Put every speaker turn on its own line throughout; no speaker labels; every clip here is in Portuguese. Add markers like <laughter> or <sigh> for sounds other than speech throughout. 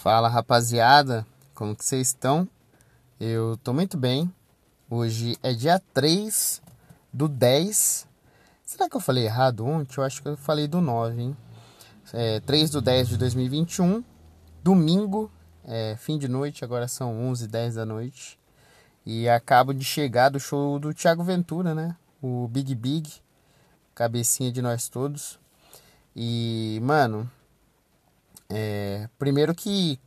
Fala rapaziada, como que vocês estão? Eu tô muito bem. Hoje é dia 3 do 10. Será que eu falei errado ontem? Eu acho que eu falei do 9, hein? É 3 do 10 de 2021, domingo, é, fim de noite, agora são 11 10 da noite. E acabo de chegar do show do Thiago Ventura, né? O Big Big, cabecinha de nós todos. E, mano, é, primeiro que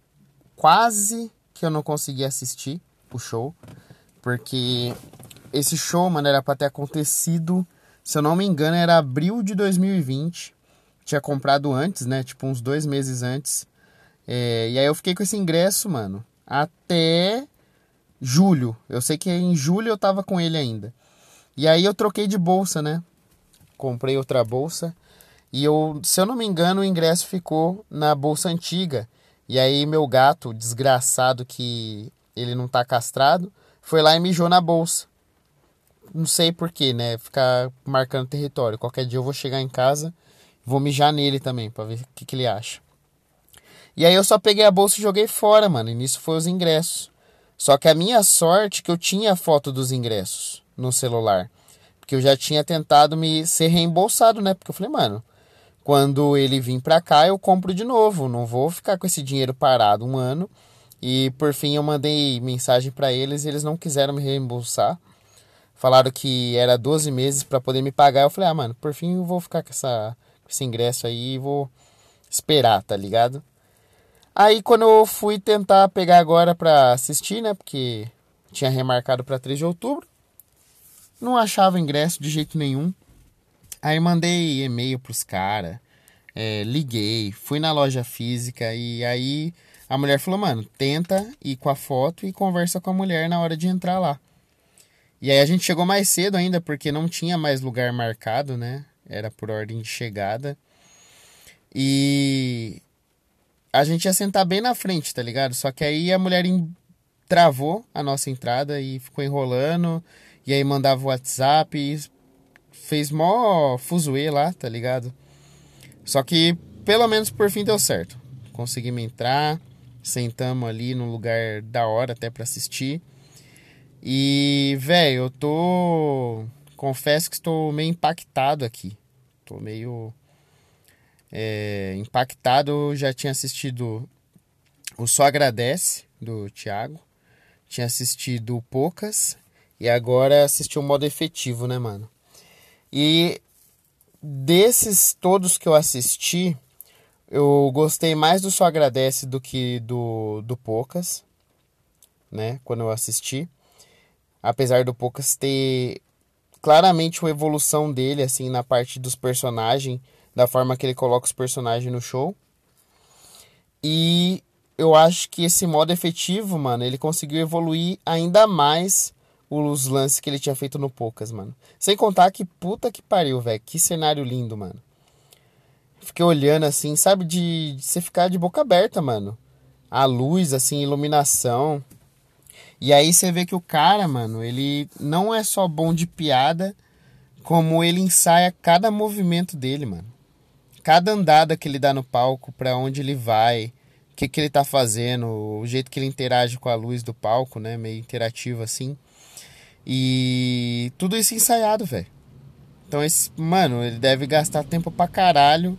quase que eu não consegui assistir o show, porque esse show, mano, era pra ter acontecido, se eu não me engano, era abril de 2020. Tinha comprado antes, né? Tipo, uns dois meses antes. É, e aí eu fiquei com esse ingresso, mano, até julho. Eu sei que em julho eu tava com ele ainda. E aí eu troquei de bolsa, né? Comprei outra bolsa. E eu, se eu não me engano, o ingresso ficou na bolsa antiga. E aí meu gato, desgraçado que ele não tá castrado, foi lá e mijou na bolsa. Não sei porquê, né? Ficar marcando território. Qualquer dia eu vou chegar em casa, vou mijar nele também, pra ver o que, que ele acha. E aí eu só peguei a bolsa e joguei fora, mano. E nisso foi os ingressos. Só que a minha sorte é que eu tinha a foto dos ingressos no celular. Porque eu já tinha tentado me ser reembolsado, né? Porque eu falei, mano, quando ele vir para cá, eu compro de novo. Não vou ficar com esse dinheiro parado um ano. E por fim eu mandei mensagem para eles e eles não quiseram me reembolsar. Falaram que era 12 meses para poder me pagar. Eu falei: "Ah, mano, por fim eu vou ficar com, essa, com esse ingresso aí e vou esperar, tá ligado?" Aí quando eu fui tentar pegar agora para assistir, né, porque tinha remarcado para 3 de outubro, não achava ingresso de jeito nenhum. Aí mandei e-mail pros caras, é, liguei, fui na loja física e aí a mulher falou, mano, tenta ir com a foto e conversa com a mulher na hora de entrar lá. E aí a gente chegou mais cedo ainda, porque não tinha mais lugar marcado, né? Era por ordem de chegada. E a gente ia sentar bem na frente, tá ligado? Só que aí a mulher travou a nossa entrada e ficou enrolando. E aí mandava WhatsApp fez mó fuzuê lá, tá ligado? Só que pelo menos por fim deu certo. Conseguimos entrar, sentamos ali num lugar da hora até para assistir. E, velho, eu tô. Confesso que estou meio impactado aqui. Tô meio. É, impactado. Já tinha assistido o Só Agradece, do Thiago. Tinha assistido Poucas. E agora assisti o modo efetivo, né, mano? E desses todos que eu assisti, eu gostei mais do Só Agradece do que do, do Poucas, né? Quando eu assisti. Apesar do Poucas ter claramente uma evolução dele, assim, na parte dos personagens, da forma que ele coloca os personagens no show. E eu acho que esse modo efetivo, mano, ele conseguiu evoluir ainda mais os lances que ele tinha feito no Poucas, mano. Sem contar que puta que pariu, velho. Que cenário lindo, mano. Fiquei olhando assim, sabe, de, de você ficar de boca aberta, mano. A luz, assim, iluminação. E aí você vê que o cara, mano, ele não é só bom de piada, como ele ensaia cada movimento dele, mano. Cada andada que ele dá no palco, pra onde ele vai, o que, que ele tá fazendo, o jeito que ele interage com a luz do palco, né? Meio interativo assim. E tudo isso ensaiado, velho. Então esse, mano, ele deve gastar tempo pra caralho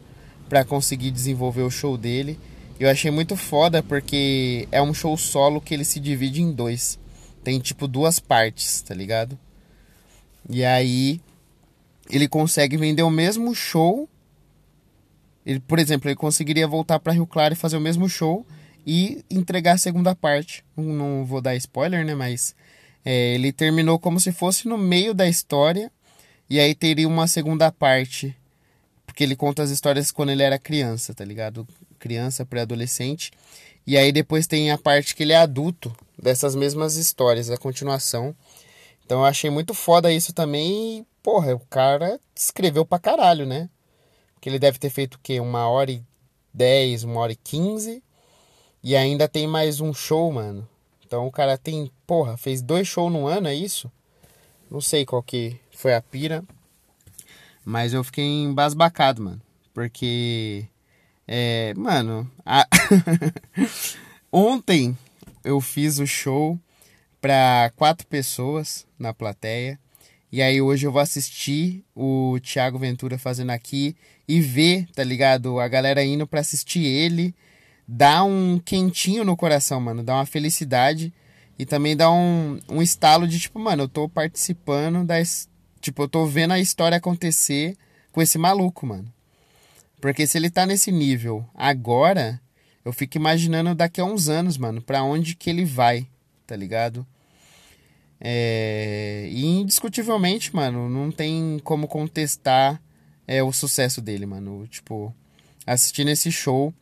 pra conseguir desenvolver o show dele. Eu achei muito foda porque é um show solo que ele se divide em dois. Tem tipo duas partes, tá ligado? E aí ele consegue vender o mesmo show. Ele, por exemplo, ele conseguiria voltar para Rio Claro e fazer o mesmo show e entregar a segunda parte. Não vou dar spoiler, né, mas é, ele terminou como se fosse no meio da história e aí teria uma segunda parte porque ele conta as histórias quando ele era criança, tá ligado? Criança, pré-adolescente. E aí depois tem a parte que ele é adulto dessas mesmas histórias, a continuação. Então eu achei muito foda isso também. E, porra, o cara escreveu pra caralho, né? Que ele deve ter feito o quê? Uma hora e dez, uma hora e quinze. E ainda tem mais um show, mano. Então o cara tem, porra, fez dois shows no ano, é isso? Não sei qual que foi a pira. Mas eu fiquei embasbacado, mano. Porque É, mano, a... <laughs> ontem eu fiz o show para quatro pessoas na plateia. E aí hoje eu vou assistir o Thiago Ventura fazendo aqui e ver, tá ligado? A galera indo para assistir ele. Dá um quentinho no coração, mano. Dá uma felicidade. E também dá um, um estalo de tipo, mano, eu tô participando da. Tipo, eu tô vendo a história acontecer com esse maluco, mano. Porque se ele tá nesse nível agora, eu fico imaginando daqui a uns anos, mano, pra onde que ele vai, tá ligado? É, e indiscutivelmente, mano, não tem como contestar é, o sucesso dele, mano. Tipo, assistindo esse show,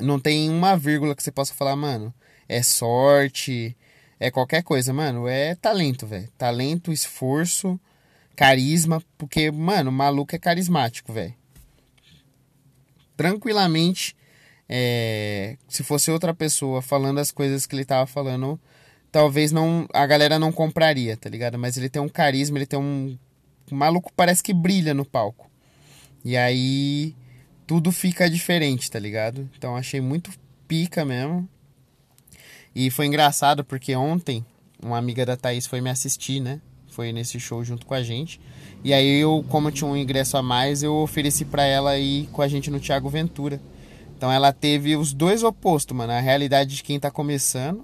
não tem uma vírgula que você possa falar, mano, é sorte, é qualquer coisa, mano. É talento, velho. Talento, esforço, carisma, porque, mano, o maluco é carismático, velho. Tranquilamente, é, se fosse outra pessoa falando as coisas que ele tava falando talvez não a galera não compraria, tá ligado? Mas ele tem um carisma, ele tem um o maluco parece que brilha no palco. E aí tudo fica diferente, tá ligado? Então achei muito pica mesmo. E foi engraçado porque ontem uma amiga da Thaís foi me assistir, né? Foi nesse show junto com a gente. E aí eu, como eu tinha um ingresso a mais, eu ofereci para ela ir com a gente no Thiago Ventura. Então ela teve os dois opostos, mano. A realidade de quem tá começando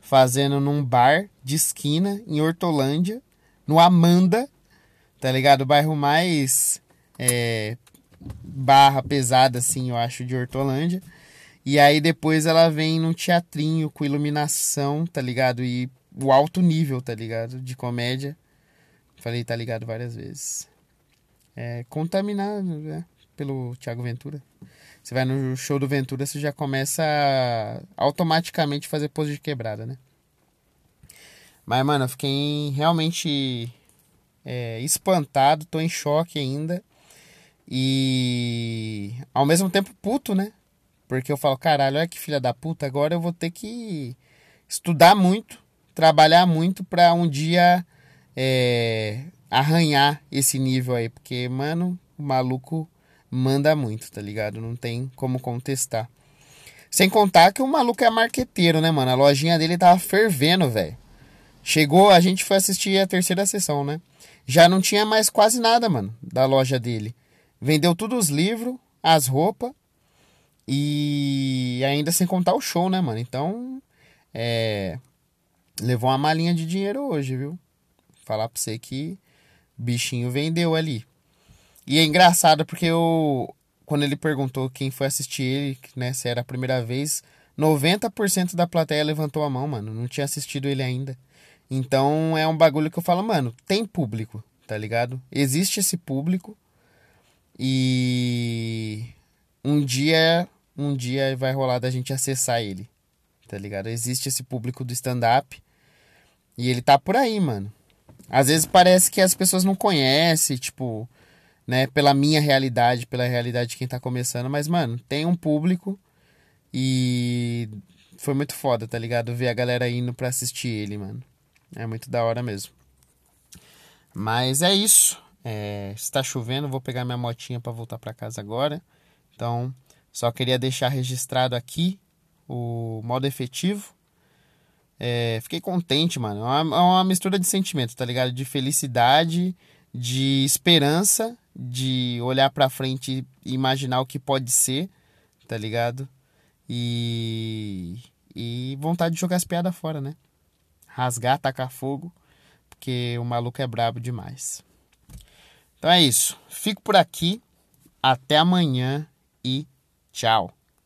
fazendo num bar de esquina em Hortolândia, no Amanda, tá ligado? O bairro mais é, barra pesada, assim, eu acho, de Hortolândia. E aí depois ela vem num teatrinho com iluminação, tá ligado? E o alto nível, tá ligado? De comédia. Falei, tá ligado várias vezes. É, contaminado, né? Pelo Thiago Ventura. Você vai no show do Ventura, você já começa a automaticamente fazer pose de quebrada, né? Mas, mano, eu fiquei realmente é, espantado, tô em choque ainda. E ao mesmo tempo puto, né? Porque eu falo, caralho, olha que filha da puta, agora eu vou ter que estudar muito, trabalhar muito pra um dia é, arranhar esse nível aí. Porque, mano, o maluco manda muito, tá ligado? Não tem como contestar. Sem contar que o maluco é marqueteiro, né, mano? A lojinha dele tava fervendo, velho. Chegou, a gente foi assistir a terceira sessão, né? Já não tinha mais quase nada, mano, da loja dele. Vendeu todos os livros, as roupas e ainda sem contar o show, né, mano? Então, é. Levou uma malinha de dinheiro hoje, viu? Falar pra você que bichinho vendeu ali. E é engraçado porque eu, quando ele perguntou quem foi assistir ele, né, se era a primeira vez, 90% da plateia levantou a mão, mano. Não tinha assistido ele ainda. Então é um bagulho que eu falo, mano, tem público, tá ligado? Existe esse público. E um dia, um dia vai rolar da gente acessar ele. Tá ligado? Existe esse público do stand up. E ele tá por aí, mano. Às vezes parece que as pessoas não conhecem, tipo, né, pela minha realidade, pela realidade de quem tá começando, mas, mano, tem um público e foi muito foda, tá ligado? Ver a galera indo pra assistir ele, mano. É muito da hora mesmo. Mas é isso. É, está chovendo, vou pegar minha motinha para voltar para casa agora. Então, só queria deixar registrado aqui o modo efetivo. É, fiquei contente, mano. É uma, é uma mistura de sentimento, tá ligado? De felicidade, de esperança de olhar para frente e imaginar o que pode ser, tá ligado? E e vontade de jogar as piadas fora, né? Rasgar, tacar fogo, porque o maluco é brabo demais. Então é isso. Fico por aqui. Até amanhã e tchau.